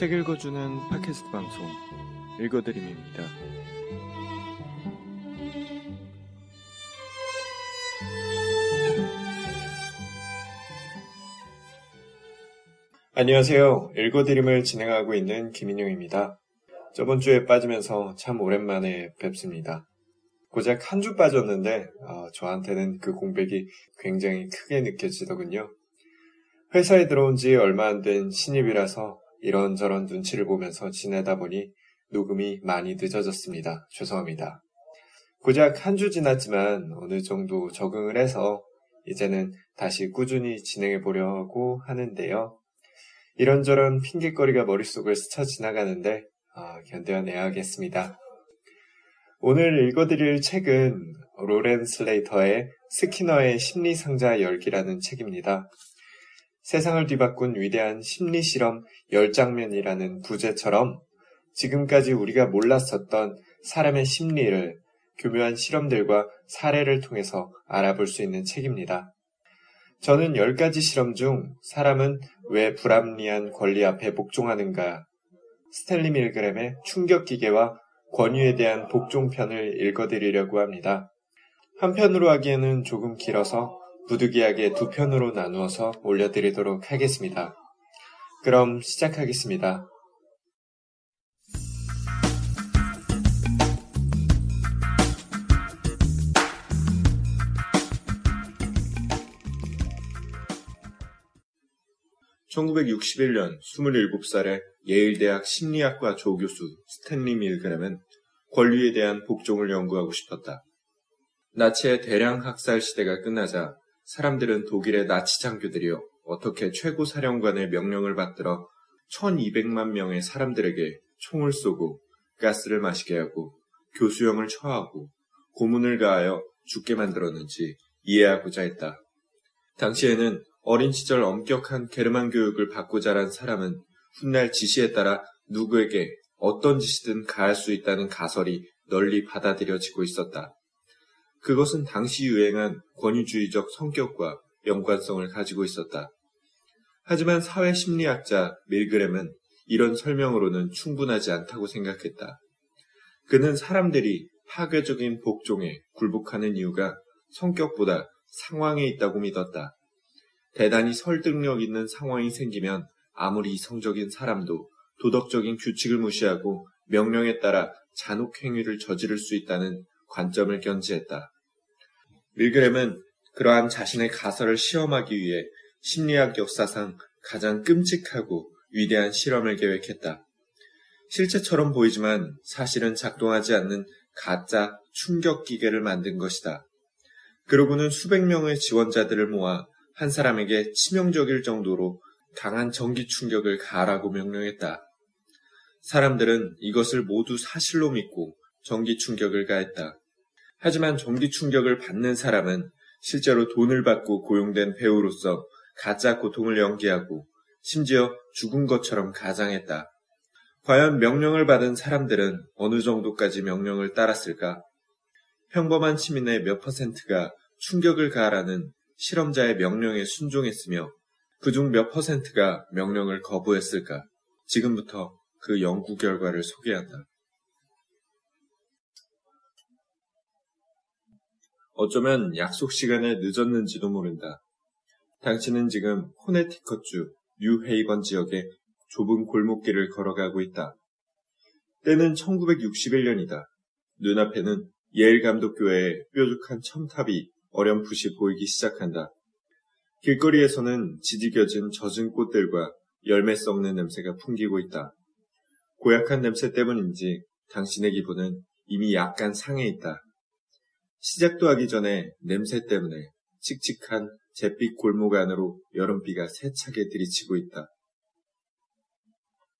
책 읽어주는 팟캐스트 방송 읽어드림입니다. 안녕하세요. 읽어드림을 진행하고 있는 김인용입니다. 저번 주에 빠지면서 참 오랜만에 뵙습니다. 고작 한 주 빠졌는데 어, 저한테는 그 공백이 굉장히 크게 느껴지더군요. 회사에 들어온 지 얼마 안 된 신입이라서 이런저런 눈치를 보면서 지내다 보니 녹음이 많이 늦어졌습니다. 죄송합니다. 고작 한 주 지났지만 어느 정도 적응을 해서 이제는 다시 꾸준히 진행해 보려고 하는데요. 이런저런 핑계거리가 머릿속을 스쳐 지나가는데 아, 견뎌내야겠습니다. 오늘 읽어드릴 책은 로렌 슬레이터의 스키너의 심리상자 열기라는 책입니다. 세상을 뒤바꾼 위대한 심리 실험 10장면이라는 부제처럼 지금까지 우리가 몰랐었던 사람의 심리를 교묘한 실험들과 사례를 통해서 알아볼 수 있는 책입니다. 저는 10가지 실험 중 사람은 왜 불합리한 권리 앞에 복종하는가 스텔리 밀그램의 충격기계와 권위에 대한 복종편을 읽어드리려고 합니다. 한 편으로 하기에는 조금 길어서 부득이하게 두 편으로 나누어서 올려드리도록 하겠습니다. 그럼 시작하겠습니다. (1961년) (27살의) 예일대학 심리학과 조교수 스탠리 밀그램은 권리에 대한 복종을 연구하고 싶었다. 나치의 대량 학살 시대가 끝나자 사람들은 독일의 나치 장교들이요 어떻게 최고 사령관의 명령을 받들어 1200만 명의 사람들에게 총을 쏘고 가스를 마시게 하고 교수형을 처하고 고문을 가하여 죽게 만들었는지 이해하고자 했다. 당시에는 어린 시절 엄격한 게르만 교육을 받고 자란 사람은 훗날 지시에 따라 누구에게 어떤 짓이든 가할 수 있다는 가설이 널리 받아들여지고 있었다. 그것은 당시 유행한 권위주의적 성격과 연관성을 가지고 있었다. 하지만 사회 심리학자 밀그램은 이런 설명으로는 충분하지 않다고 생각했다. 그는 사람들이 파괴적인 복종에 굴복하는 이유가 성격보다 상황에 있다고 믿었다. 대단히 설득력 있는 상황이 생기면 아무리 이성적인 사람도 도덕적인 규칙을 무시하고 명령에 따라 잔혹 행위를 저지를 수 있다는 관점을 견지했다. 밀그램은 그러한 자신의 가설을 시험하기 위해 심리학 역사상 가장 끔찍하고 위대한 실험을 계획했다. 실제처럼 보이지만 사실은 작동하지 않는 가짜 충격 기계를 만든 것이다. 그러고는 수백 명의 지원자들을 모아 한 사람에게 치명적일 정도로 강한 전기 충격을 가하라고 명령했다. 사람들은 이것을 모두 사실로 믿고 전기 충격을 가했다. 하지만 전기 충격을 받는 사람은 실제로 돈을 받고 고용된 배우로서 가짜 고통을 연기하고 심지어 죽은 것처럼 가장했다. 과연 명령을 받은 사람들은 어느 정도까지 명령을 따랐을까? 평범한 시민의 몇 퍼센트가 충격을 가하라는 실험자의 명령에 순종했으며 그중 몇 퍼센트가 명령을 거부했을까? 지금부터 그 연구 결과를 소개한다. 어쩌면 약속 시간에 늦었는지도 모른다. 당신은 지금 코네티컷주 뉴헤이번 지역의 좁은 골목길을 걸어가고 있다. 때는 1961년이다. 눈앞에는 예일 감독교회의 뾰족한 첨탑이 어렴풋이 보이기 시작한다. 길거리에서는 지지겨진 젖은 꽃들과 열매 썩는 냄새가 풍기고 있다. 고약한 냄새 때문인지 당신의 기분은 이미 약간 상해 있다. 시작도 하기 전에 냄새 때문에 칙칙한 잿빛 골목 안으로 여름비가 세차게 들이치고 있다.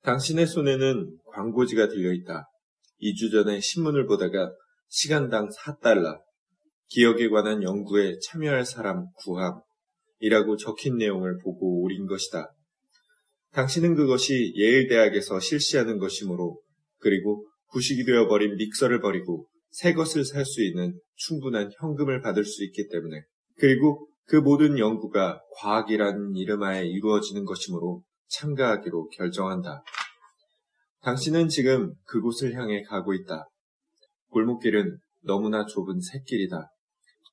당신의 손에는 광고지가 들려있다. 2주 전에 신문을 보다가 시간당 4달러, 기억에 관한 연구에 참여할 사람 구함이라고 적힌 내용을 보고 오린 것이다. 당신은 그것이 예일대학에서 실시하는 것이므로 그리고 구식이 되어버린 믹서를 버리고 새 것을 살 수 있는 충분한 현금을 받을 수 있기 때문에 그리고 그 모든 연구가 과학이라는 이름하에 이루어지는 것이므로 참가하기로 결정한다. 당신은 지금 그곳을 향해 가고 있다. 골목길은 너무나 좁은 샛길이다.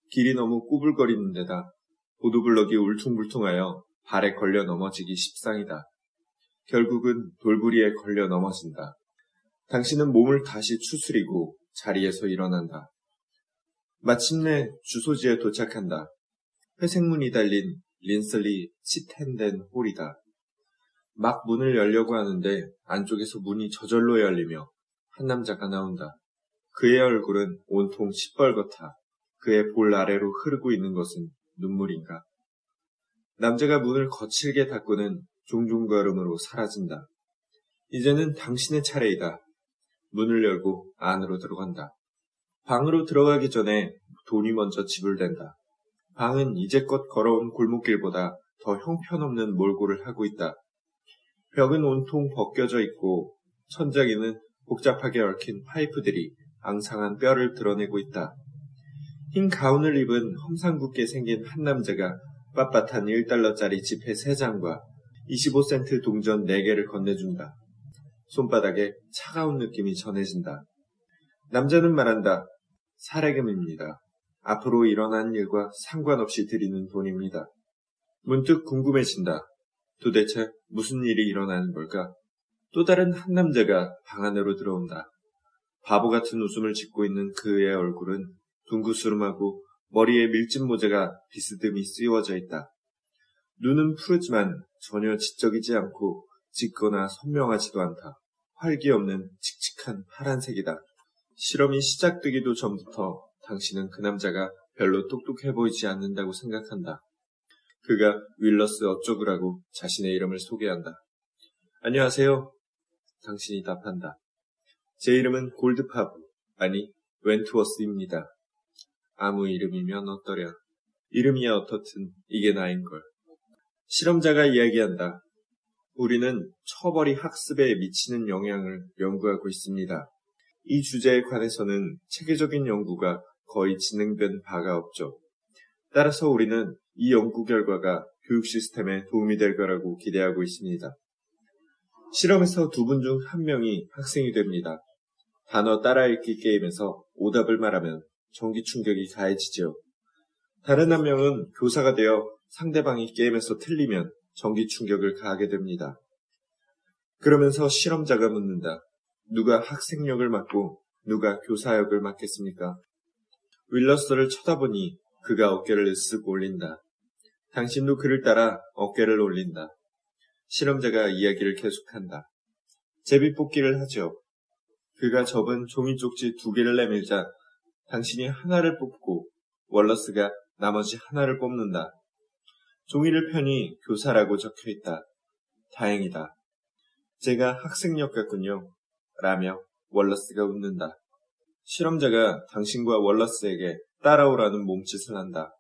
길이 너무 꾸불거리는 데다 보도블럭이 울퉁불퉁하여 발에 걸려 넘어지기 십상이다. 결국은 돌부리에 걸려 넘어진다. 당신은 몸을 다시 추스리고 자리에서 일어난다. 마침내 주소지에 도착한다. 회색문이 달린 린슬리 치텐덴 홀이다. 막 문을 열려고 하는데 안쪽에서 문이 저절로 열리며 한 남자가 나온다. 그의 얼굴은 온통 시뻘겋다. 그의 볼 아래로 흐르고 있는 것은 눈물인가. 남자가 문을 거칠게 닫고는 종종 걸음으로 사라진다. 이제는 당신의 차례이다. 문을 열고 안으로 들어간다. 방으로 들어가기 전에 돈이 먼저 지불된다. 방은 이제껏 걸어온 골목길보다 더 형편없는 몰골을 하고 있다. 벽은 온통 벗겨져 있고 천장에는 복잡하게 얽힌 파이프들이 앙상한 뼈를 드러내고 있다. 흰 가운을 입은 험상궂게 생긴 한 남자가 빳빳한 1달러짜리 지폐 3장과 25센트 동전 4개를 건네준다. 손바닥에 차가운 느낌이 전해진다. 남자는 말한다. 사례금입니다. 앞으로 일어난 일과 상관없이 드리는 돈입니다. 문득 궁금해진다. 도대체 무슨 일이 일어나는 걸까? 또 다른 한 남자가 방 안으로 들어온다. 바보 같은 웃음을 짓고 있는 그의 얼굴은 둥구스름하고 머리에 밀짚 모자가 비스듬히 씌워져 있다. 눈은 푸르지만 전혀 지적이지 않고 짙거나 선명하지도 않다. 활기 없는 칙칙한 파란색이다. 실험이 시작되기도 전부터 당신은 그 남자가 별로 똑똑해 보이지 않는다고 생각한다. 그가 윌러스 어쩌구라고 자신의 이름을 소개한다. 안녕하세요. 당신이 답한다. 제 이름은 골드파브, 아니, 웬투어스입니다. 아무 이름이면 어떠랴. 이름이야 어떻든 이게 나인걸. 실험자가 이야기한다. 우리는 처벌이 학습에 미치는 영향을 연구하고 있습니다. 이 주제에 관해서는 체계적인 연구가 거의 진행된 바가 없죠. 따라서 우리는 이 연구 결과가 교육 시스템에 도움이 될 거라고 기대하고 있습니다. 실험에서 두 분 중 한 명이 학생이 됩니다. 단어 따라읽기 게임에서 오답을 말하면 전기 충격이 가해지죠. 다른 한 명은 교사가 되어 상대방이 게임에서 틀리면 전기 충격을 가하게 됩니다. 그러면서 실험자가 묻는다. 누가 학생 역을 맡고 누가 교사 역을 맡겠습니까? 윌러스를 쳐다보니 그가 어깨를 으쓱 올린다. 당신도 그를 따라 어깨를 올린다. 실험자가 이야기를 계속한다. 제비뽑기를 하죠. 그가 접은 종이 쪽지 두 개를 내밀자 당신이 하나를 뽑고 월러스가 나머지 하나를 뽑는다. 종이를 펴니 교사라고 적혀 있다. 다행이다. 제가 학생역 같군요. 라며 월러스가 웃는다. 실험자가 당신과 월러스에게 따라오라는 몸짓을 한다.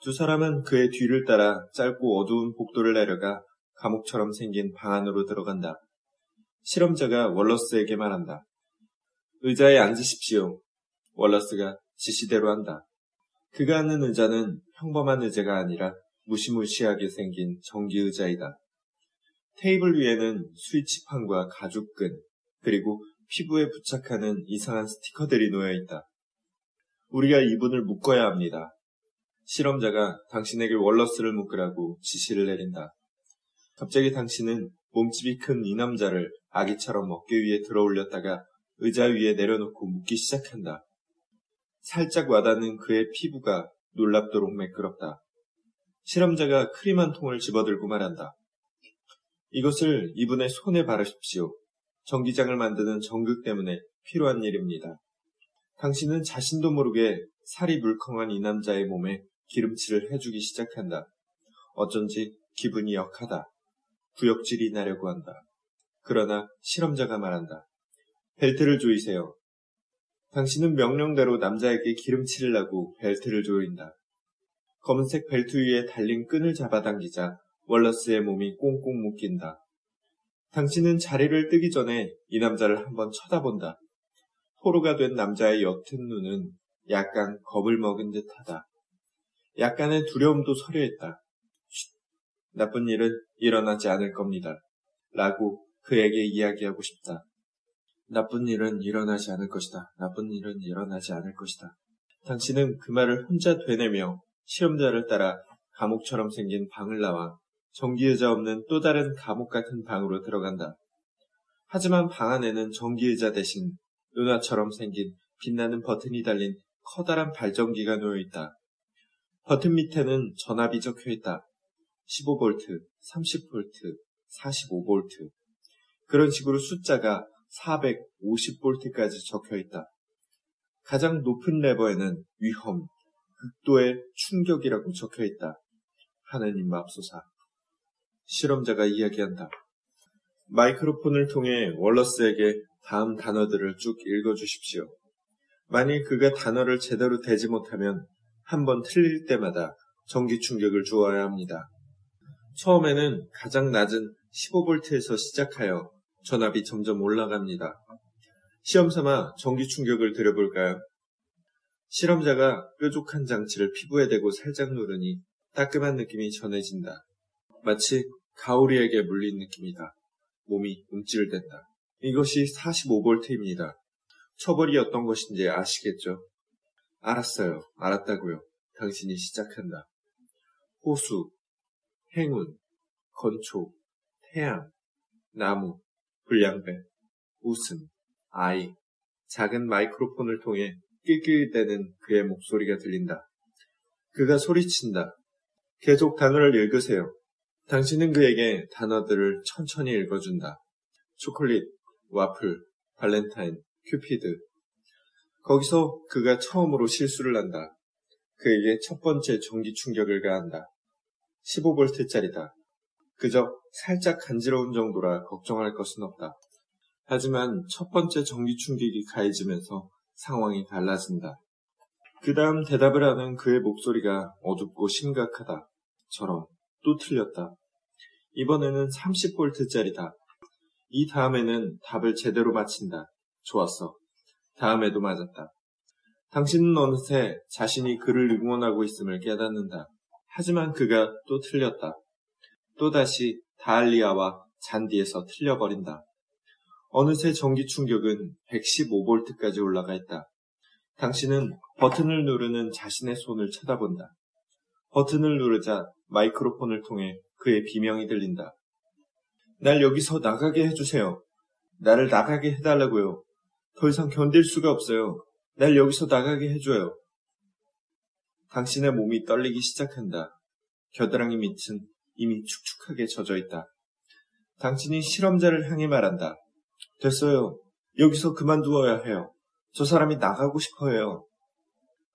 두 사람은 그의 뒤를 따라 짧고 어두운 복도를 내려가 감옥처럼 생긴 방 안으로 들어간다. 실험자가 월러스에게 말한다. 의자에 앉으십시오. 월러스가 지시대로 한다. 그가 앉는 의자는 평범한 의자가 아니라 무시무시하게 생긴 전기 의자이다. 테이블 위에는 스위치판과 가죽끈, 그리고 피부에 부착하는 이상한 스티커들이 놓여 있다. 우리가 이분을 묶어야 합니다. 실험자가 당신에게 월러스를 묶으라고 지시를 내린다. 갑자기 당신은 몸집이 큰 이 남자를 아기처럼 어깨 위에 들어 올렸다가 의자 위에 내려놓고 묶기 시작한다. 살짝 와닿는 그의 피부가 놀랍도록 매끄럽다. 실험자가 크림 한 통을 집어들고 말한다. 이것을 이분의 손에 바르십시오. 전기장을 만드는 전극 때문에 필요한 일입니다. 당신은 자신도 모르게 살이 물컹한 이 남자의 몸에 기름칠을 해주기 시작한다. 어쩐지 기분이 역하다. 구역질이 나려고 한다. 그러나 실험자가 말한다. 벨트를 조이세요. 당신은 명령대로 남자에게 기름칠을 하고 벨트를 조인다. 검은색 벨트 위에 달린 끈을 잡아당기자 월러스의 몸이 꽁꽁 묶인다. 당신은 자리를 뜨기 전에 이 남자를 한번 쳐다본다. 포로가 된 남자의 옅은 눈은 약간 겁을 먹은 듯하다. 약간의 두려움도 서려했다. 쉿, 나쁜 일은 일어나지 않을 겁니다. 라고 그에게 이야기하고 싶다. 나쁜 일은 일어나지 않을 것이다. 나쁜 일은 일어나지 않을 것이다. 당신은 그 말을 혼자 되뇌며 시험자를 따라 감옥처럼 생긴 방을 나와 전기의자 없는 또 다른 감옥 같은 방으로 들어간다. 하지만 방 안에는 전기의자 대신 은하처럼 생긴 빛나는 버튼이 달린 커다란 발전기가 놓여 있다. 버튼 밑에는 전압이 적혀 있다. 15V, 30V, 45V. 그런 식으로 숫자가 450V까지 적혀 있다. 가장 높은 레버에는 위험, 극도의 충격이라고 적혀 있다. 하느님 맙소사. 실험자가 이야기한다. 마이크로폰을 통해 월러스에게 다음 단어들을 쭉 읽어주십시오. 만일 그가 단어를 제대로 대지 못하면 한 번 틀릴 때마다 전기 충격을 주어야 합니다. 처음에는 가장 낮은 15V에서 시작하여 전압이 점점 올라갑니다. 시험 삼아 전기 충격을 드려볼까요? 실험자가 뾰족한 장치를 피부에 대고 살짝 누르니 따끔한 느낌이 전해진다. 마치 가오리에게 물린 느낌이다. 몸이 움찔댄다. 이것이 45V입니다. 처벌이 어떤 것인지 아시겠죠? 알았어요. 알았다고요. 당신이 시작한다. 호수, 행운, 건초, 태양, 나무, 불량배, 웃음, 아이, 작은 마이크로폰을 통해 낄낄대는 그의 목소리가 들린다. 그가 소리친다. 계속 단어를 읽으세요. 당신은 그에게 단어들을 천천히 읽어준다. 초콜릿, 와플, 발렌타인, 큐피드. 거기서 그가 처음으로 실수를 한다. 그에게 첫 번째 전기 충격을 가한다. 15V짜리다. 그저 살짝 간지러운 정도라 걱정할 것은 없다. 하지만 첫 번째 전기 충격이 가해지면서 상황이 달라진다. 그 다음 대답을 하는 그의 목소리가 어둡고 심각하다. 처럼 또 틀렸다. 이번에는 30V짜리다. 이 다음에는 답을 제대로 맞힌다. 좋았어. 다음에도 맞았다. 당신은 어느새 자신이 그를 응원하고 있음을 깨닫는다. 하지만 그가 또 틀렸다. 또다시 다알리아와 잔디에서 틀려버린다. 어느새 전기 충격은 115V까지 올라가 있다. 당신은 버튼을 누르는 자신의 손을 쳐다본다. 버튼을 누르자 마이크로폰을 통해 그의 비명이 들린다. 날 여기서 나가게 해주세요. 나를 나가게 해달라고요. 더 이상 견딜 수가 없어요. 날 여기서 나가게 해줘요. 당신의 몸이 떨리기 시작한다. 겨드랑이 밑은 이미 축축하게 젖어 있다. 당신이 실험자를 향해 말한다. 됐어요. 여기서 그만두어야 해요. 저 사람이 나가고 싶어 해요.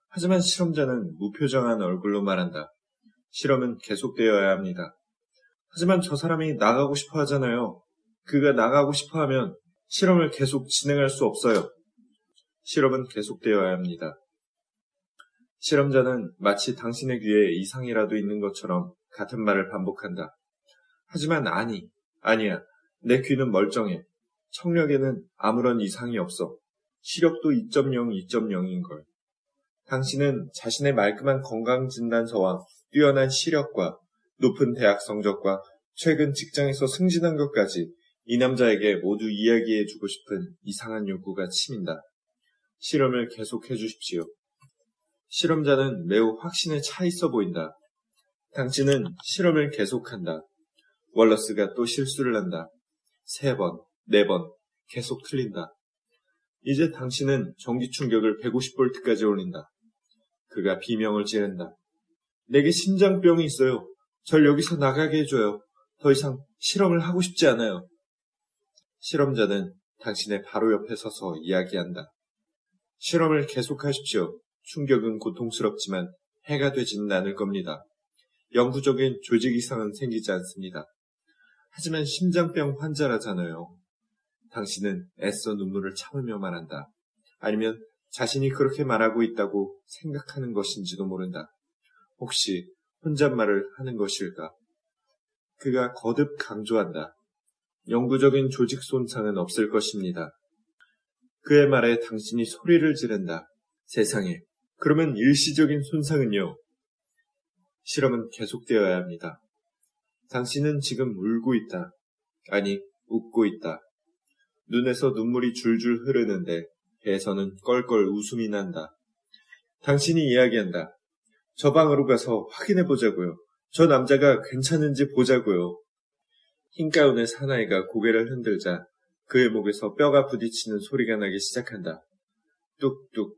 하지만 실험자는 무표정한 얼굴로 말한다. 실험은 계속되어야 합니다. 하지만 저 사람이 나가고 싶어 하잖아요. 그가 나가고 싶어 하면 실험을 계속 진행할 수 없어요. 실험은 계속되어야 합니다. 실험자는 마치 당신의 귀에 이상이라도 있는 것처럼 같은 말을 반복한다. 하지만 아니, 아니야. 내 귀는 멀쩡해. 청력에는 아무런 이상이 없어. 시력도 2.0, 2.0인 걸. 당신은 자신의 말끔한 건강 진단서와 뛰어난 시력과 높은 대학 성적과 최근 직장에서 승진한 것까지 이 남자에게 모두 이야기해 주고 싶은 이상한 욕구가 치민다. 실험을 계속해 주십시오. 실험자는 매우 확신에 차 있어 보인다. 당신은 실험을 계속한다. 월러스가 또 실수를 한다. 세 번, 네 번, 계속 틀린다. 이제 당신은 전기 충격을 150V까지 올린다. 그가 비명을 지른다. 내게 심장병이 있어요. 절 여기서 나가게 해줘요. 더 이상 실험을 하고 싶지 않아요. 실험자는 당신의 바로 옆에 서서 이야기한다. 실험을 계속하십시오. 충격은 고통스럽지만 해가 되지는 않을 겁니다. 영구적인 조직 이상은 생기지 않습니다. 하지만 심장병 환자라잖아요. 당신은 애써 눈물을 참으며 말한다. 아니면 자신이 그렇게 말하고 있다고 생각하는 것인지도 모른다. 혹시 혼잣말을 하는 것일까? 그가 거듭 강조한다. 영구적인 조직 손상은 없을 것입니다. 그의 말에 당신이 소리를 지른다. 세상에. 그러면 일시적인 손상은요? 실험은 계속되어야 합니다. 당신은 지금 울고 있다. 아니, 웃고 있다. 눈에서 눈물이 줄줄 흐르는데 배에서는 껄껄 웃음이 난다. 당신이 이야기한다. 저 방으로 가서 확인해 보자고요. 저 남자가 괜찮은지 보자고요. 흰 가운의 사나이가 고개를 흔들자 그의 목에서 뼈가 부딪히는 소리가 나기 시작한다. 뚝뚝.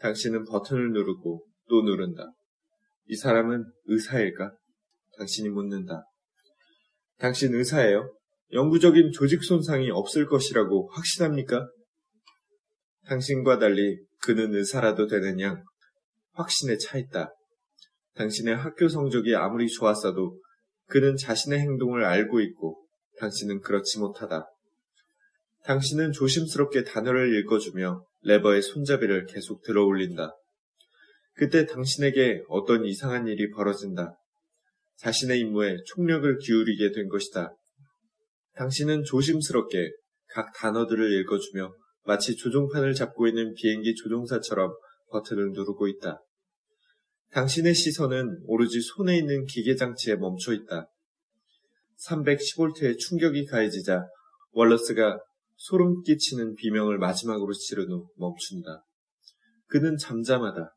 당신은 버튼을 누르고 또 누른다. 이 사람은 의사일까? 당신이 묻는다. 당신 의사예요? 영구적인 조직 손상이 없을 것이라고 확신합니까? 당신과 달리 그는 의사라도 양 확신에 차 있다. 당신의 학교 성적이 아무리 좋았어도 그는 자신의 행동을 알고 있고 당신은 그렇지 못하다. 당신은 조심스럽게 단어를 읽어주며 레버의 손잡이를 계속 들어 올린다. 그때 당신에게 어떤 이상한 일이 벌어진다. 자신의 임무에 총력을 기울이게 된 것이다. 당신은 조심스럽게 각 단어들을 읽어주며 마치 조종판을 잡고 있는 비행기 조종사처럼 버튼을 누르고 있다. 당신의 시선은 오로지 손에 있는 기계장치에 멈춰 있다. 310V의 충격이 가해지자 월러스가 소름 끼치는 비명을 마지막으로 치른 후 멈춘다. 그는 잠잠하다.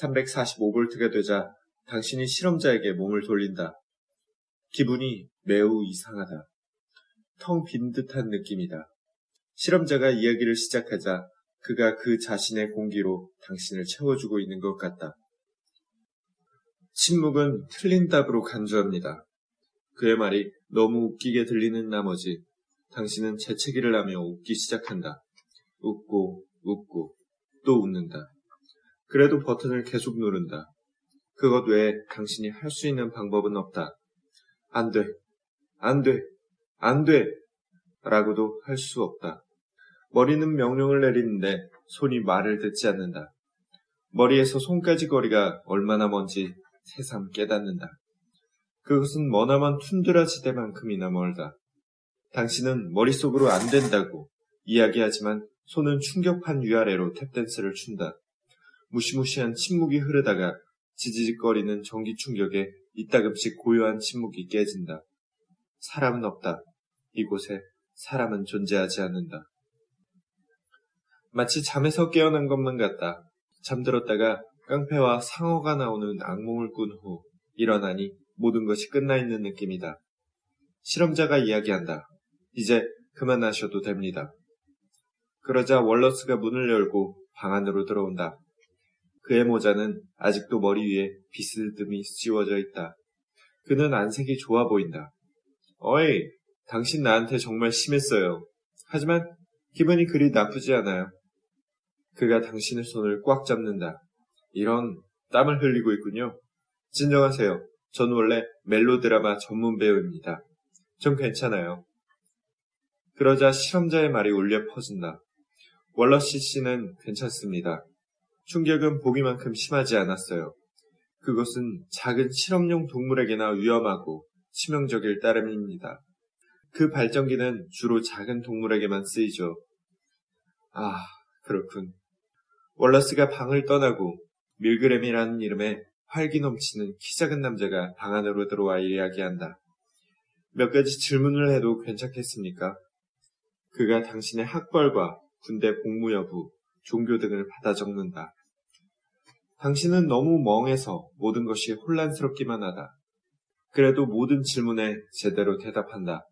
345V가 되자 당신이 실험자에게 몸을 돌린다. 기분이 매우 이상하다. 텅 빈 듯한 느낌이다. 실험자가 이야기를 시작하자 그가 그 자신의 공기로 당신을 채워주고 있는 것 같다. 침묵은 틀린 답으로 간주합니다. 그의 말이 너무 웃기게 들리는 나머지 당신은 재채기를 하며 웃기 시작한다. 웃고 웃고 또 웃는다. 그래도 버튼을 계속 누른다. 그것 외에 당신이 할 수 있는 방법은 없다. 안 돼. 안 돼. 안 돼. 라고도 할 수 없다. 머리는 명령을 내리는데 손이 말을 듣지 않는다. 머리에서 손까지 거리가 얼마나 먼지 새삼 깨닫는다. 그것은 머나먼 툰드라 지대만큼이나 멀다. 당신은 머릿속으로 안 된다고 이야기하지만 손은 충격판 위아래로 탭댄스를 춘다. 무시무시한 침묵이 흐르다가 지지직거리는 전기 충격에 이따금씩 고요한 침묵이 깨진다. 사람은 없다. 이곳에 사람은 존재하지 않는다. 마치 잠에서 깨어난 것만 같다. 잠들었다가 깡패와 상어가 나오는 악몽을 꾼 후 일어나니 모든 것이 끝나 있는 느낌이다. 실험자가 이야기한다. 이제 그만하셔도 됩니다. 그러자 월러스가 문을 열고 방 안으로 들어온다. 그의 모자는 아직도 머리 위에 비스듬히 씌워져 있다. 그는 안색이 좋아 보인다. 어이, 당신 나한테 정말 심했어요. 하지만 기분이 그리 나쁘지 않아요. 그가 당신의 손을 꽉 잡는다. 이런 땀을 흘리고 있군요. 진정하세요. 전 원래 멜로드라마 전문 배우입니다. 전 괜찮아요. 그러자 실험자의 말이 울려 퍼진다. 월러시 씨는 괜찮습니다. 충격은 보기만큼 심하지 않았어요. 그것은 작은 실험용 동물에게나 위험하고 치명적일 따름입니다. 그 발전기는 주로 작은 동물에게만 쓰이죠. 아, 그렇군. 월러스가 방을 떠나고 밀그램이라는 이름의 활기 넘치는 키 작은 남자가 방 안으로 들어와 이야기한다. 몇 가지 질문을 해도 괜찮겠습니까? 그가 당신의 학벌과 군대 복무 여부, 종교 등을 받아 적는다. 당신은 너무 멍해서 모든 것이 혼란스럽기만 하다. 그래도 모든 질문에 제대로 대답한다.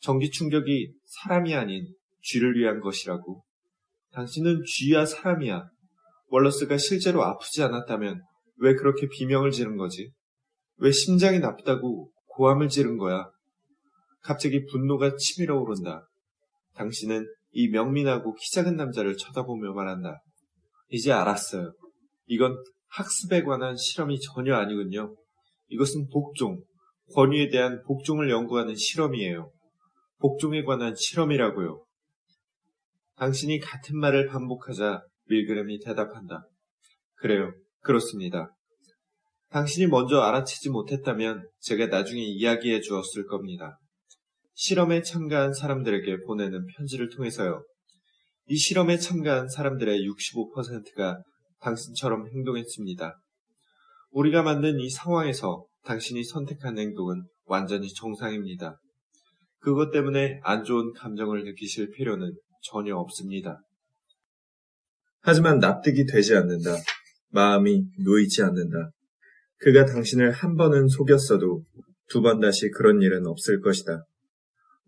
전기 충격이 사람이 아닌 쥐를 위한 것이라고. 당신은 쥐야 사람이야. 월러스가 실제로 아프지 않았다면 왜 그렇게 비명을 지른 거지? 왜 심장이 나쁘다고 고함을 지른 거야? 갑자기 분노가 치밀어 오른다. 당신은 이 명민하고 키 작은 남자를 쳐다보며 말한다. 이제 알았어요. 이건 학습에 관한 실험이 전혀 아니군요. 이것은 복종, 권위에 대한 복종을 연구하는 실험이에요. 복종에 관한 실험이라고요. 당신이 같은 말을 반복하자 밀그램이 대답한다. 그래요. 그렇습니다. 당신이 먼저 알아채지 못했다면 제가 나중에 이야기해 주었을 겁니다. 실험에 참가한 사람들에게 보내는 편지를 통해서요. 이 실험에 참가한 사람들의 65%가 당신처럼 행동했습니다. 우리가 만든 이 상황에서 당신이 선택한 행동은 완전히 정상입니다. 그것 때문에 안 좋은 감정을 느끼실 필요는 전혀 없습니다. 하지만 납득이 되지 않는다. 마음이 놓이지 않는다. 그가 당신을 한 번은 속였어도 두 번 다시 그런 일은 없을 것이다.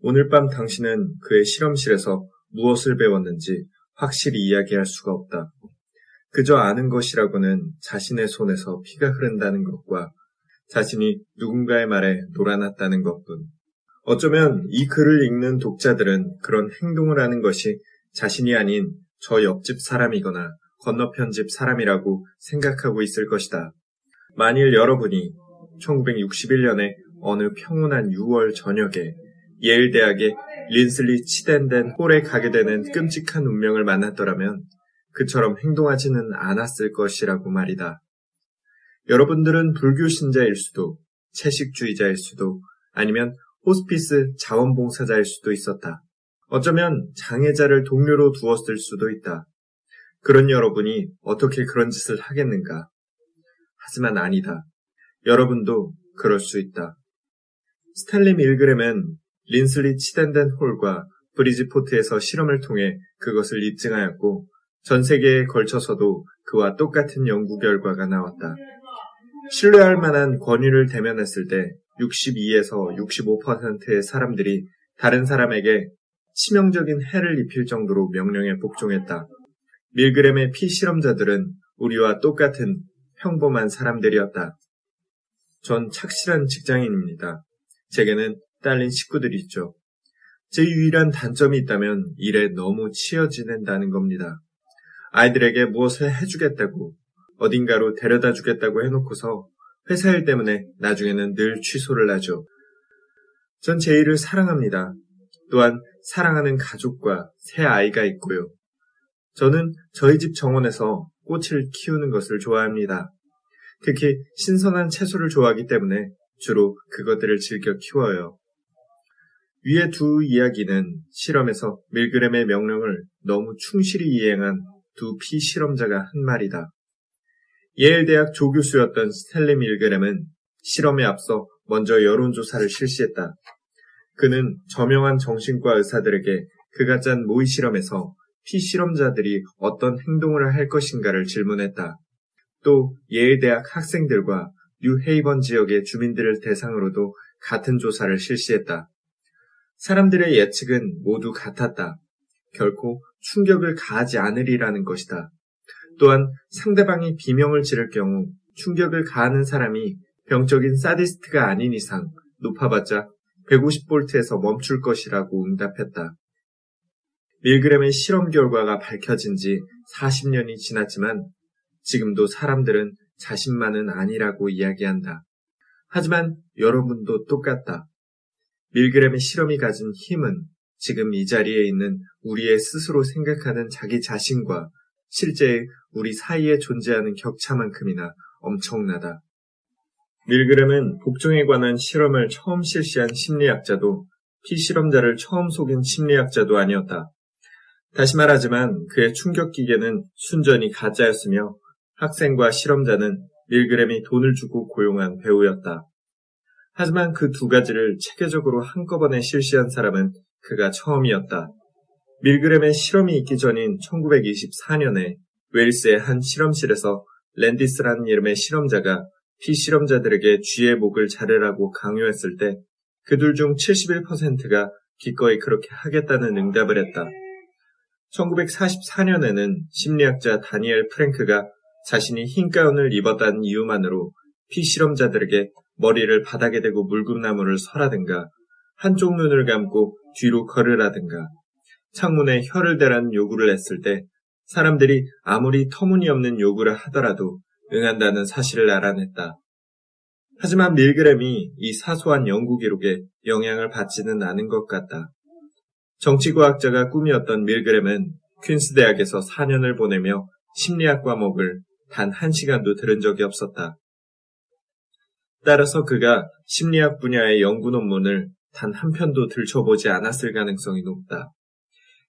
오늘 밤 당신은 그의 실험실에서 무엇을 배웠는지 확실히 이야기할 수가 없다. 그저 아는 것이라고는 자신의 손에서 피가 흐른다는 것과 자신이 누군가의 말에 놀아났다는 것뿐. 어쩌면 이 글을 읽는 독자들은 그런 행동을 하는 것이 자신이 아닌 저 옆집 사람이거나 건너편 집 사람이라고 생각하고 있을 것이다. 만일 여러분이 1961년에 어느 평온한 6월 저녁에 예일 대학의 린슬리 치댄된 홀에 가게 되는 끔찍한 운명을 만났더라면 그처럼 행동하지는 않았을 것이라고 말이다. 여러분들은 불교 신자일 수도, 채식주의자일 수도, 아니면 호스피스 자원봉사자일 수도 있었다. 어쩌면 장애자를 동료로 두었을 수도 있다. 그런 여러분이 어떻게 그런 짓을 하겠는가? 하지만 아니다. 여러분도 그럴 수 있다. 스탠리 밀그램은 린슬리 치댄덴 홀과 브리지포트에서 실험을 통해 그것을 입증하였고 전 세계에 걸쳐서도 그와 똑같은 연구 결과가 나왔다. 신뢰할 만한 권위를 대면했을 때 62에서 65%의 사람들이 다른 사람에게 치명적인 해를 입힐 정도로 명령에 복종했다. 밀그램의 피실험자들은 우리와 똑같은 평범한 사람들이었다. 전 착실한 직장인입니다. 제게는 딸린 식구들이 있죠. 제 유일한 단점이 있다면 일에 너무 치여 지낸다는 겁니다. 아이들에게 무엇을 해주겠다고 어딘가로 데려다 주겠다고 해놓고서 회사 일 때문에 나중에는 늘 취소를 하죠. 전제 일을 사랑합니다. 또한 사랑하는 가족과 새 아이가 있고요. 저는 저희 집 정원에서 꽃을 키우는 것을 좋아합니다. 특히 신선한 채소를 좋아하기 때문에 주로 그것들을 즐겨 키워요. 위의 두 이야기는 실험에서 밀그램의 명령을 너무 충실히 이행한 두 피실험자가 한 말이다. 예일 대학 조교수였던 스텔리 밀그램은 실험에 앞서 먼저 여론조사를 실시했다. 그는 저명한 정신과 의사들에게 그가 짠 모의 실험에서 피실험자들이 어떤 행동을 할 것인가를 질문했다. 또 예일 대학 학생들과 뉴헤이번 지역의 주민들을 대상으로도 같은 조사를 실시했다. 사람들의 예측은 모두 같았다. 결코 충격을 가하지 않으리라는 것이다. 또한 상대방이 비명을 지를 경우 충격을 가하는 사람이 병적인 사디스트가 아닌 이상 높아봤자 150볼트에서 멈출 것이라고 응답했다. 밀그램의 실험 결과가 밝혀진 지 40년이 지났지만 지금도 사람들은 자신만은 아니라고 이야기한다. 하지만 여러분도 똑같다. 밀그램의 실험이 가진 힘은 지금 이 자리에 있는 우리의 스스로 생각하는 자기 자신과 실제 우리 사이에 존재하는 격차만큼이나 엄청나다. 밀그램은 복종에 관한 실험을 처음 실시한 심리학자도 피실험자를 처음 속인 심리학자도 아니었다. 다시 말하지만 그의 충격 기계는 순전히 가짜였으며 학생과 실험자는 밀그램이 돈을 주고 고용한 배우였다. 하지만 그 두 가지를 체계적으로 한꺼번에 실시한 사람은 그가 처음이었다. 밀그램의 실험이 있기 전인 1924년에 웨일스의 한 실험실에서 랜디스라는 이름의 실험자가 피실험자들에게 쥐의 목을 자르라고 강요했을 때 그들 중 71%가 기꺼이 그렇게 하겠다는 응답을 했다. 1944년에는 심리학자 다니엘 프랭크가 자신이 흰 가운을 입었다는 이유만으로 피실험자들에게 머리를 바닥에 대고 물금나무를 설하든가 한쪽 눈을 감고 뒤로 걸으라든가 창문에 혀를 대라는 요구를 했을 때 사람들이 아무리 터무니없는 요구를 하더라도 응한다는 사실을 알아냈다. 하지만 밀그램이 이 사소한 연구 기록에 영향을 받지는 않은 것 같다. 정치과학자가 꿈이었던 밀그램은 퀸스 대학에서 4년을 보내며 심리학 과목을 단 한 시간도 들은 적이 없었다. 따라서 그가 심리학 분야의 연구 논문을 단 한 편도 들춰보지 않았을 가능성이 높다.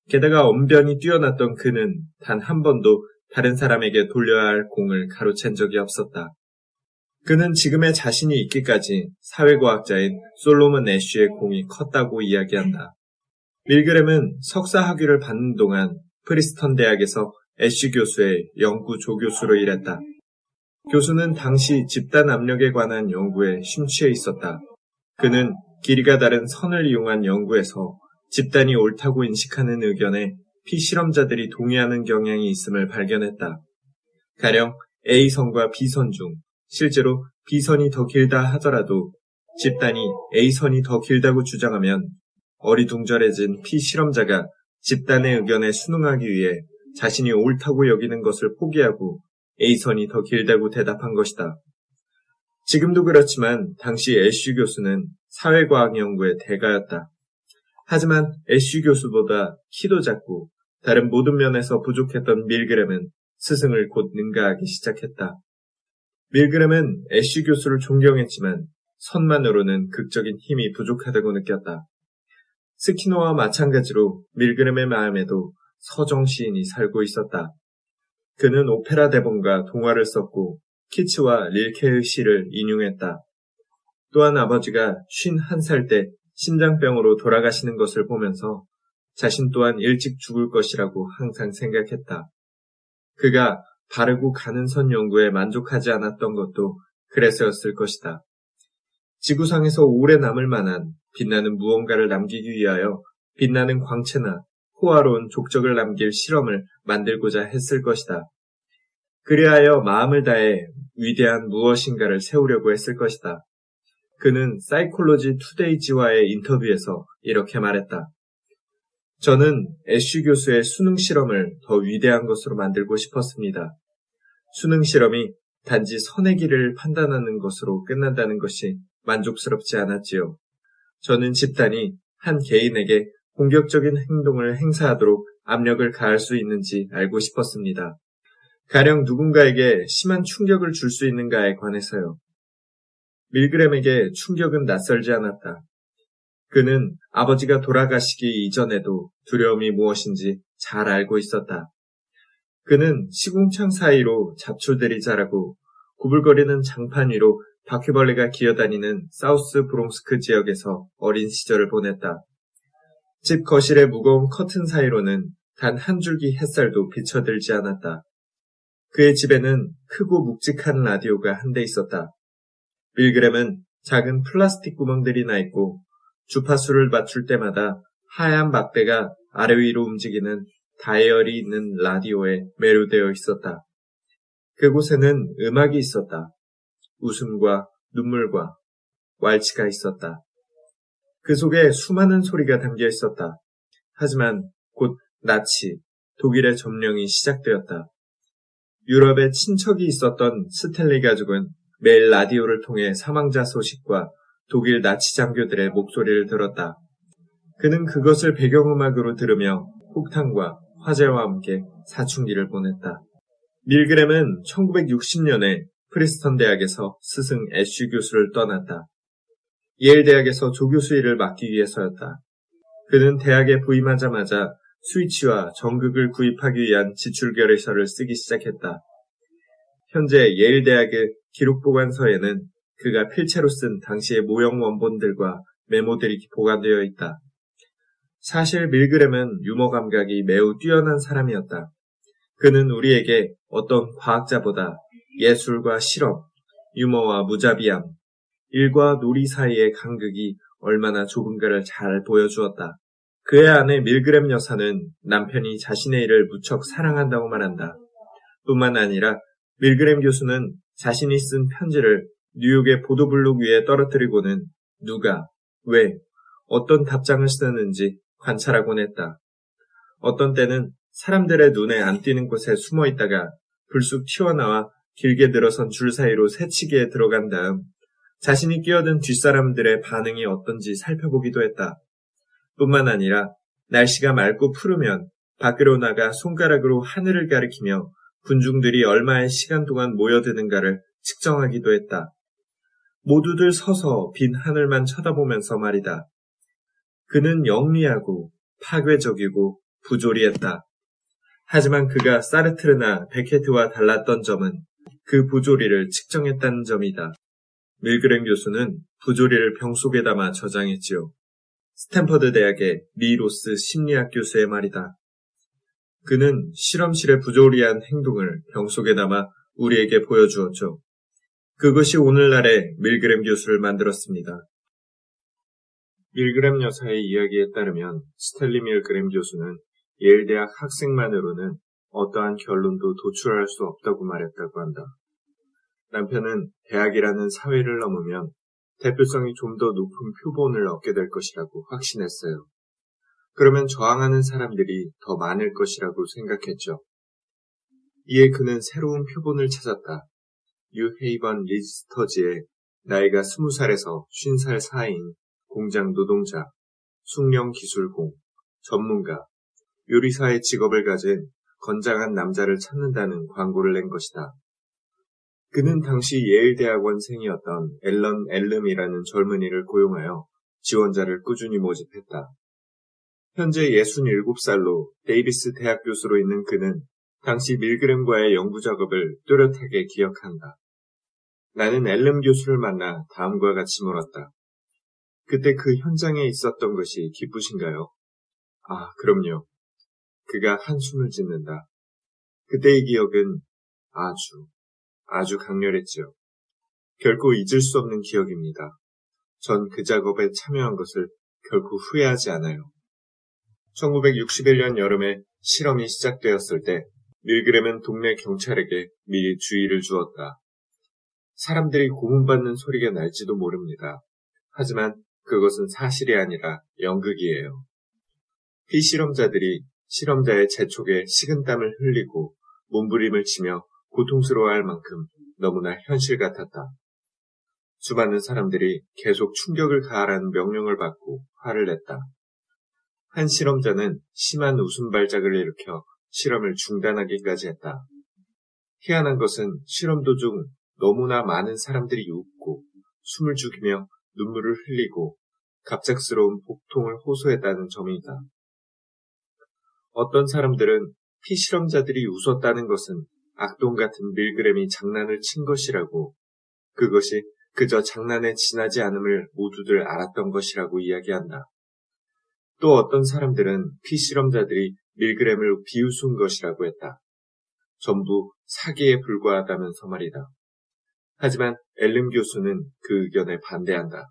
게다가 언변이 뛰어났던 그는 단 한 번도 다른 사람에게 돌려야 할 공을 가로챈 적이 없었다. 그는 지금의 자신이 있기까지 사회과학자인 솔로몬 애쉬의 공이 컸다고 이야기한다. 밀그램은 석사 학위를 받는 동안 프린스턴 대학에서 애쉬 교수의 연구 조교수로 일했다. 교수는 당시 집단 압력에 관한 연구에 심취해 있었다. 그는 길이가 다른 선을 이용한 연구에서 집단이 옳다고 인식하는 의견에 피실험자들이 동의하는 경향이 있음을 발견했다. 가령 A선과 B선 중 실제로 B선이 더 길다 하더라도 집단이 A선이 더 길다고 주장하면 어리둥절해진 피실험자가 집단의 의견에 순응하기 위해 자신이 옳다고 여기는 것을 포기하고 A선이 더 길다고 대답한 것이다. 지금도 그렇지만 당시 애쉬 교수는 사회과학 연구의 대가였다. 하지만 애쉬 교수보다 키도 작고 다른 모든 면에서 부족했던 밀그램은 스승을 곧 능가하기 시작했다. 밀그램은 애쉬 교수를 존경했지만 선만으로는 극적인 힘이 부족하다고 느꼈다. 스키노와 마찬가지로 밀그램의 마음에도 서정 시인이 살고 있었다. 그는 오페라 대본과 동화를 썼고 키츠와 릴케의 시를 인용했다. 또한 아버지가 51살 때 심장병으로 돌아가시는 것을 보면서 자신 또한 일찍 죽을 것이라고 항상 생각했다. 그가 바르고 가는 선 연구에 만족하지 않았던 것도 그래서였을 것이다. 지구상에서 오래 남을 만한 빛나는 무언가를 남기기 위하여 빛나는 광채나 호화로운 족적을 남길 실험을 만들고자 했을 것이다. 그리하여 마음을 다해 위대한 무엇인가를 세우려고 했을 것이다. 그는 사이콜로지 투데이지와의 인터뷰에서 이렇게 말했다. 저는 애쉬 교수의 수능 실험을 더 위대한 것으로 만들고 싶었습니다. 수능 실험이 단지 선의 길을 판단하는 것으로 끝난다는 것이 만족스럽지 않았지요. 저는 집단이 한 개인에게 공격적인 행동을 행사하도록 압력을 가할 수 있는지 알고 싶었습니다. 가령 누군가에게 심한 충격을 줄 수 있는가에 관해서요. 밀그램에게 충격은 낯설지 않았다. 그는 아버지가 돌아가시기 이전에도 두려움이 무엇인지 잘 알고 있었다. 그는 시궁창 사이로 잡초들이 자라고 구불거리는 장판 위로 바퀴벌레가 기어다니는 사우스 브롱스크 지역에서 어린 시절을 보냈다. 집 거실의 무거운 커튼 사이로는 단 한 줄기 햇살도 비쳐들지 않았다. 그의 집에는 크고 묵직한 라디오가 한 대 있었다. 빌그램은 작은 플라스틱 구멍들이 나 있고 주파수를 맞출 때마다 하얀 막대가 아래 위로 움직이는 다이얼이 있는 라디오에 매료되어 있었다. 그곳에는 음악이 있었다. 웃음과 눈물과 왈츠가 있었다. 그 속에 수많은 소리가 담겨 있었다. 하지만 곧 나치, 독일의 점령이 시작되었다. 유럽에 친척이 있었던 스탠리 가족은 매일 라디오를 통해 사망자 소식과 독일 나치 장교들의 목소리를 들었다. 그는 그것을 배경음악으로 들으며 폭탄과 화재와 함께 사춘기를 보냈다. 밀그램은 1960년에 프린스턴 대학에서 스승 애쉬 교수를 떠났다. 예일 대학에서 조교수 일을 맡기 위해서였다. 그는 대학에 부임하자마자 스위치와 전극을 구입하기 위한 지출 결의서를 쓰기 시작했다. 현재 예일 대학의 기록 보관서에는 그가 필체로 쓴 당시의 모형 원본들과 메모들이 보관되어 있다. 사실 밀그램은 유머 감각이 매우 뛰어난 사람이었다. 그는 우리에게 어떤 과학자보다 예술과 실험, 유머와 무자비함, 일과 놀이 사이의 간극이 얼마나 좁은가를 잘 보여주었다. 그의 아내 밀그램 여사는 남편이 자신의 일을 무척 사랑한다고 말한다. 뿐만 아니라 밀그램 교수는 자신이 쓴 편지를 뉴욕의 보도블록 위에 떨어뜨리고는 누가, 왜, 어떤 답장을 쓰는지 관찰하곤 했다. 어떤 때는 사람들의 눈에 안 띄는 곳에 숨어 있다가 불쑥 튀어나와 길게 들어선 줄 사이로 새치기에 들어간 다음 자신이 끼어든 뒷사람들의 반응이 어떤지 살펴보기도 했다. 뿐만 아니라 날씨가 맑고 푸르면 밖으로 나가 손가락으로 하늘을 가리키며 군중들이 얼마의 시간 동안 모여드는가를 측정하기도 했다. 모두들 서서 빈 하늘만 쳐다보면서 말이다. 그는 영리하고 파괴적이고 부조리했다. 하지만 그가 사르트르나 베케트와 달랐던 점은 그 부조리를 측정했다는 점이다. 밀그램 교수는 부조리를 병 속에 담아 저장했지요. 스탠퍼드 대학의 리 로스 심리학 교수의 말이다. 그는 실험실의 부조리한 행동을 병 속에 담아 우리에게 보여주었죠. 그것이 오늘날의 밀그램 교수를 만들었습니다. 밀그램 여사의 이야기에 따르면 스텔리 밀그램 교수는 예일대학 학생만으로는 어떠한 결론도 도출할 수 없다고 말했다고 한다. 남편은 대학이라는 사회를 넘으면 대표성이 좀 더 높은 표본을 얻게 될 것이라고 확신했어요. 그러면 저항하는 사람들이 더 많을 것이라고 생각했죠. 이에 그는 새로운 표본을 찾았다. 유헤이번 리지스터즈의 나이가 20살에서 50살 사이인 공장 노동자, 숙련 기술공, 전문가, 요리사의 직업을 가진 건장한 남자를 찾는다는 광고를 낸 것이다. 그는 당시 예일대학원생이었던 앨런 앨름이라는 젊은이를 고용하여 지원자를 꾸준히 모집했다. 현재 67살로 데이비스 대학 교수로 있는 그는 당시 밀그램과의 연구 작업을 뚜렷하게 기억한다. 나는 앨름 교수를 만나 다음과 같이 물었다. 그때 그 현장에 있었던 것이 기쁘신가요? 아, 그럼요. 그가 한숨을 짓는다. 그때의 기억은 아주, 아주 강렬했지요. 결코 잊을 수 없는 기억입니다. 전 그 작업에 참여한 것을 결코 후회하지 않아요. 1961년 여름에 실험이 시작되었을 때 밀그램은 동네 경찰에게 미리 주의를 주었다. 사람들이 고문받는 소리가 날지도 모릅니다. 하지만 그것은 사실이 아니라 연극이에요. 피실험자들이 실험자의 재촉에 식은땀을 흘리고 몸부림을 치며 고통스러워할 만큼 너무나 현실 같았다. 수많은 사람들이 계속 충격을 가하라는 명령을 받고 화를 냈다. 한 실험자는 심한 웃음 발작을 일으켜 실험을 중단하기까지 했다. 희한한 것은 실험 도중 너무나 많은 사람들이 웃고 숨을 죽이며 눈물을 흘리고 갑작스러운 복통을 호소했다는 점이다. 어떤 사람들은 피실험자들이 웃었다는 것은 악동 같은 밀그램이 장난을 친 것이라고 그것이 그저 장난에 지나지 않음을 모두들 알았던 것이라고 이야기한다. 또 어떤 사람들은 피실험자들이 밀그램을 비웃은 것이라고 했다. 전부 사기에 불과하다면서 말이다. 하지만 엘름 교수는 그 의견에 반대한다.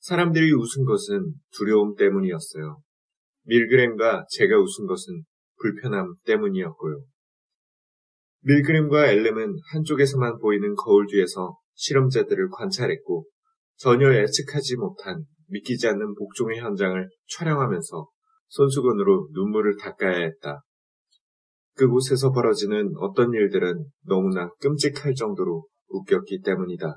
사람들이 웃은 것은 두려움 때문이었어요. 밀그램과 제가 웃은 것은 불편함 때문이었고요. 밀그램과 엘렘은 한쪽에서만 보이는 거울 뒤에서 실험자들을 관찰했고 전혀 예측하지 못한 믿기지 않는 복종의 현장을 촬영하면서 손수건으로 눈물을 닦아야 했다. 그곳에서 벌어지는 어떤 일들은 너무나 끔찍할 정도로 웃겼기 때문이다.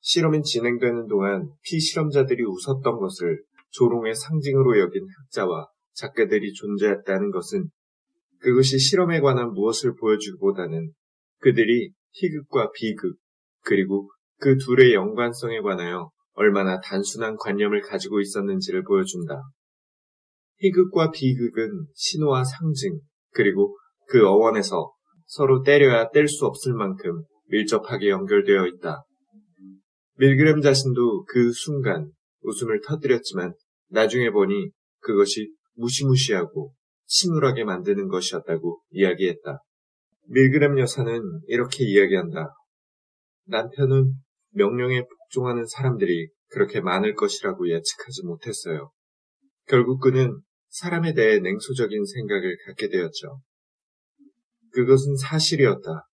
실험이 진행되는 동안 피실험자들이 웃었던 것을 조롱의 상징으로 여긴 학자와 작가들이 존재했다는 것은 그것이 실험에 관한 무엇을 보여주기보다는 그들이 희극과 비극, 그리고 그 둘의 연관성에 관하여 얼마나 단순한 관념을 가지고 있었는지를 보여준다. 희극과 비극은 신호와 상징, 그리고 그 어원에서 서로 때려야 뗄 수 없을 만큼 밀접하게 연결되어 있다. 밀그램 자신도 그 순간 웃음을 터뜨렸지만 나중에 보니 그것이 무시무시하고 침울하게 만드는 것이었다고 이야기했다. 밀그램 여사는 이렇게 이야기한다. 남편은 명령에 복종하는 사람들이 그렇게 많을 것이라고 예측하지 못했어요. 결국 그는 사람에 대해 냉소적인 생각을 갖게 되었죠. 그것은 사실이었다.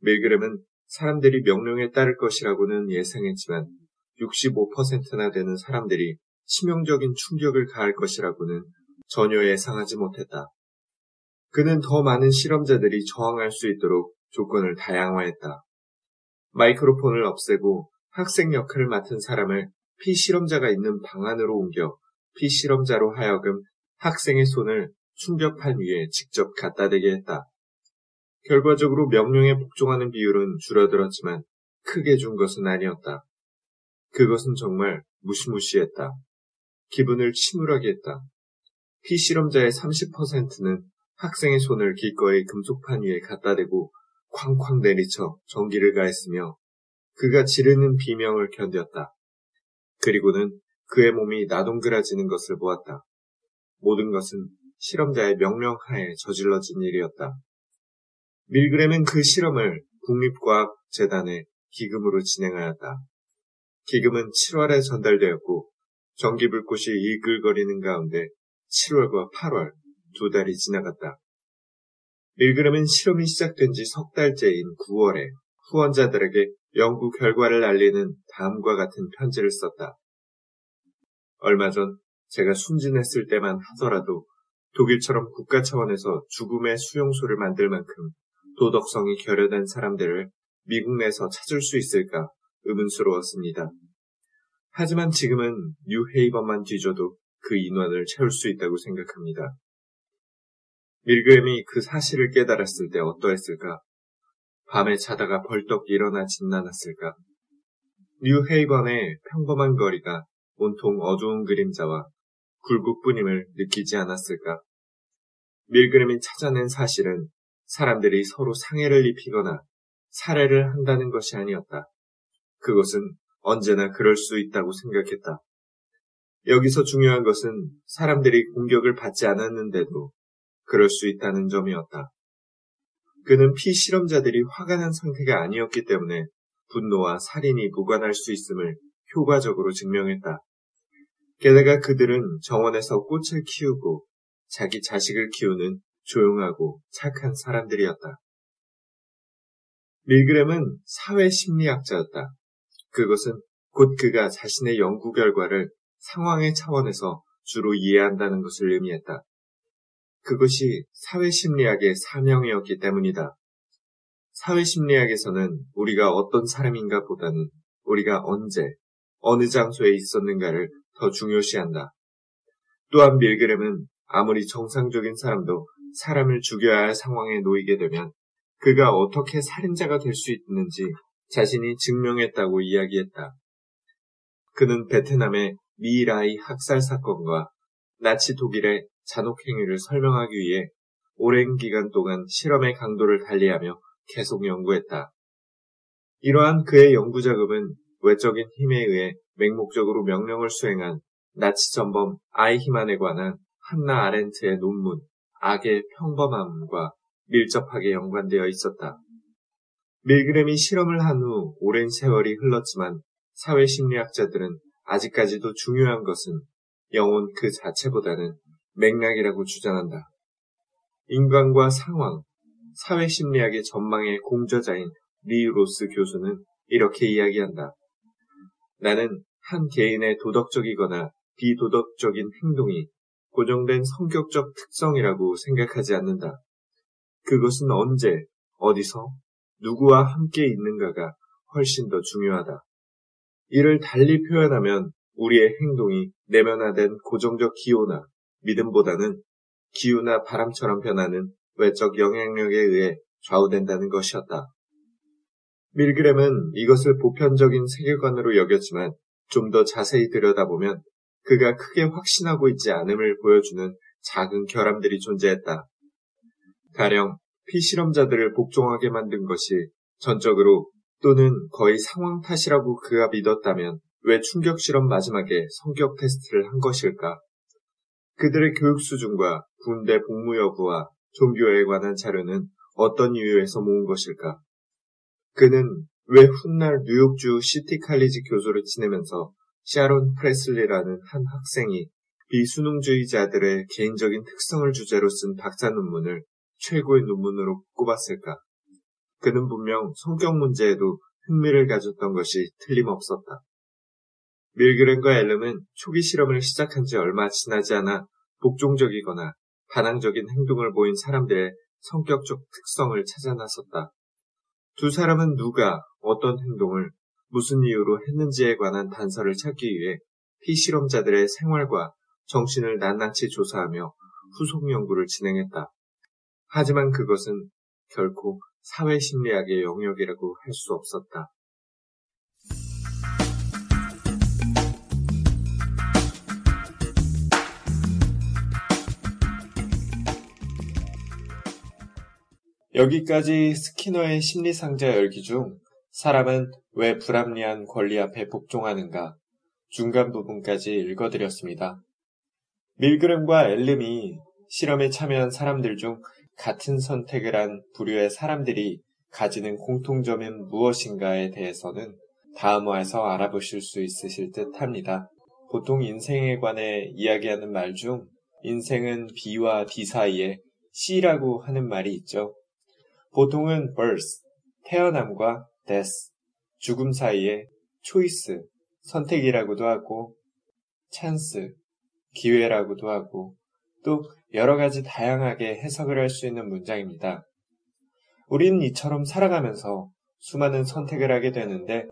밀그램은 사람들이 명령에 따를 것이라고는 예상했지만 65%나 되는 사람들이 치명적인 충격을 가할 것이라고는 전혀 예상하지 못했다. 그는 더 많은 실험자들이 저항할 수 있도록 조건을 다양화했다. 마이크로폰을 없애고 학생 역할을 맡은 사람을 피실험자가 있는 방 안으로 옮겨 피실험자로 하여금 학생의 손을 충격판 위에 직접 갖다 대게 했다. 결과적으로 명령에 복종하는 비율은 줄어들었지만 크게 준 것은 아니었다. 그것은 정말 무시무시했다. 기분을 침울하게 했다. 피 실험자의 30%는 학생의 손을 기꺼이 금속판 위에 갖다 대고 쾅쾅 내리쳐 전기를 가했으며 그가 지르는 비명을 견뎠다. 그리고는 그의 몸이 나동그라지는 것을 보았다. 모든 것은 실험자의 명령하에 저질러진 일이었다. 밀그램은 그 실험을 국립과학재단의 기금으로 진행하였다. 기금은 7월에 전달되었고 전기불꽃이 이글거리는 가운데 7월과 8월 두 달이 지나갔다. 밀그램은 실험이 시작된 지 석 달째인 9월에 후원자들에게 연구 결과를 알리는 다음과 같은 편지를 썼다. 얼마 전 제가 순진했을 때만 하더라도 독일처럼 국가 차원에서 죽음의 수용소를 만들 만큼 도덕성이 결여된 사람들을 미국 내에서 찾을 수 있을까 의문스러웠습니다. 하지만 지금은 뉴헤이번만 뒤져도 그 인원을 채울 수 있다고 생각합니다. 밀그램이 그 사실을 깨달았을 때 어떠했을까? 밤에 자다가 벌떡 일어나 진난았을까? 뉴헤이번의 평범한 거리가 온통 어두운 그림자와 굴곡뿐임을 느끼지 않았을까? 밀그램이 찾아낸 사실은 사람들이 서로 상해를 입히거나 살해를 한다는 것이 아니었다. 그것은 언제나 그럴 수 있다고 생각했다. 여기서 중요한 것은 사람들이 공격을 받지 않았는데도 그럴 수 있다는 점이었다. 그는 피실험자들이 화가 난 상태가 아니었기 때문에 분노와 살인이 무관할 수 있음을 효과적으로 증명했다. 게다가 그들은 정원에서 꽃을 키우고 자기 자식을 키우는 조용하고 착한 사람들이었다. 밀그램은 사회 심리학자였다. 그것은 곧 그가 자신의 연구 결과를 상황의 차원에서 주로 이해한다는 것을 의미했다. 그것이 사회심리학의 사명이었기 때문이다. 사회심리학에서는 우리가 어떤 사람인가 보다는 우리가 언제, 어느 장소에 있었는가를 더 중요시한다. 또한 밀그램은 아무리 정상적인 사람도 사람을 죽여야 할 상황에 놓이게 되면 그가 어떻게 살인자가 될 수 있는지 자신이 증명했다고 이야기했다. 그는 베트남의 미라이 학살 사건과 나치 독일의 잔혹행위를 설명하기 위해 오랜 기간 동안 실험의 강도를 달리하며 계속 연구했다. 이러한 그의 연구 작업은 외적인 힘에 의해 맹목적으로 명령을 수행한 나치 전범 아이히만에 관한 한나 아렌트의 논문 악의 평범함과 밀접하게 연관되어 있었다. 밀그램이 실험을 한 후 오랜 세월이 흘렀지만 사회심리학자들은 아직까지도 중요한 것은 영혼 그 자체보다는 맥락이라고 주장한다. 인간과 상황, 사회 심리학의 전망의 공저자인 리우로스 교수는 이렇게 이야기한다. 나는 한 개인의 도덕적이거나 비도덕적인 행동이 고정된 성격적 특성이라고 생각하지 않는다. 그것은 언제, 어디서, 누구와 함께 있는가가 훨씬 더 중요하다. 이를 달리 표현하면 우리의 행동이 내면화된 고정적 기호나 믿음보다는 기후나 바람처럼 변하는 외적 영향력에 의해 좌우된다는 것이었다. 밀그램은 이것을 보편적인 세계관으로 여겼지만 좀 더 자세히 들여다보면 그가 크게 확신하고 있지 않음을 보여주는 작은 결함들이 존재했다. 가령 피실험자들을 복종하게 만든 것이 전적으로 또는 거의 상황 탓이라고 그가 믿었다면 왜 충격 실험 마지막에 성격 테스트를 한 것일까? 그들의 교육 수준과 군대 복무 여부와 종교에 관한 자료는 어떤 이유에서 모은 것일까? 그는 왜 훗날 뉴욕주 시티 칼리지 교수를 지내면서 샤론 프레슬리라는 한 학생이 비순응주의자들의 개인적인 특성을 주제로 쓴 박사 논문을 최고의 논문으로 꼽았을까? 그는 분명 성격 문제에도 흥미를 가졌던 것이 틀림없었다. 밀그렌과 앨름은 초기 실험을 시작한 지 얼마 지나지 않아 복종적이거나 반항적인 행동을 보인 사람들의 성격적 특성을 찾아 나섰다. 두 사람은 누가 어떤 행동을 무슨 이유로 했는지에 관한 단서를 찾기 위해 피실험자들의 생활과 정신을 낱낱이 조사하며 후속 연구를 진행했다. 하지만 그것은 결코 사회심리학의 영역이라고 할 수 없었다. 여기까지 스키너의 심리상자 열기 중 사람은 왜 불합리한 권리 앞에 복종하는가 중간 부분까지 읽어드렸습니다. 밀그램과 엘름이 실험에 참여한 사람들 중 같은 선택을 한 부류의 사람들이 가지는 공통점은 무엇인가에 대해서는 다음화에서 알아보실 수 있으실 듯 합니다. 보통 인생에 관해 이야기하는 말 중 인생은 B와 D 사이에 C라고 하는 말이 있죠. 보통은 birth, 태어남과 death, 죽음 사이에 choice, 선택이라고도 하고 chance, 기회라고도 하고 또 여러 가지 다양하게 해석을 할 수 있는 문장입니다. 우리는 이처럼 살아가면서 수많은 선택을 하게 되는데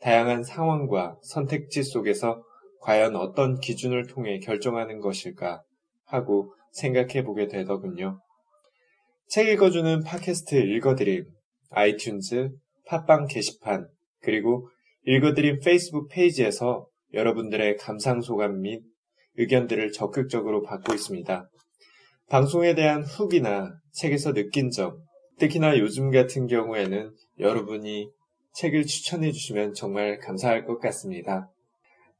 다양한 상황과 선택지 속에서 과연 어떤 기준을 통해 결정하는 것일까 하고 생각해 보게 되더군요. 책 읽어주는 팟캐스트 읽어드림, 아이튠즈, 팟빵 게시판, 그리고 읽어드림 페이스북 페이지에서 여러분들의 감상 소감 및 의견들을 적극적으로 받고 있습니다. 방송에 대한 후기나 책에서 느낀 점, 특히나 요즘 같은 경우에는 여러분이 책을 추천해 주시면 정말 감사할 것 같습니다.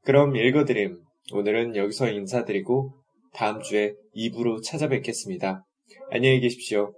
그럼 읽어드림. 오늘은 여기서 인사드리고 다음 주에 2부로 찾아뵙겠습니다. 안녕히 계십시오.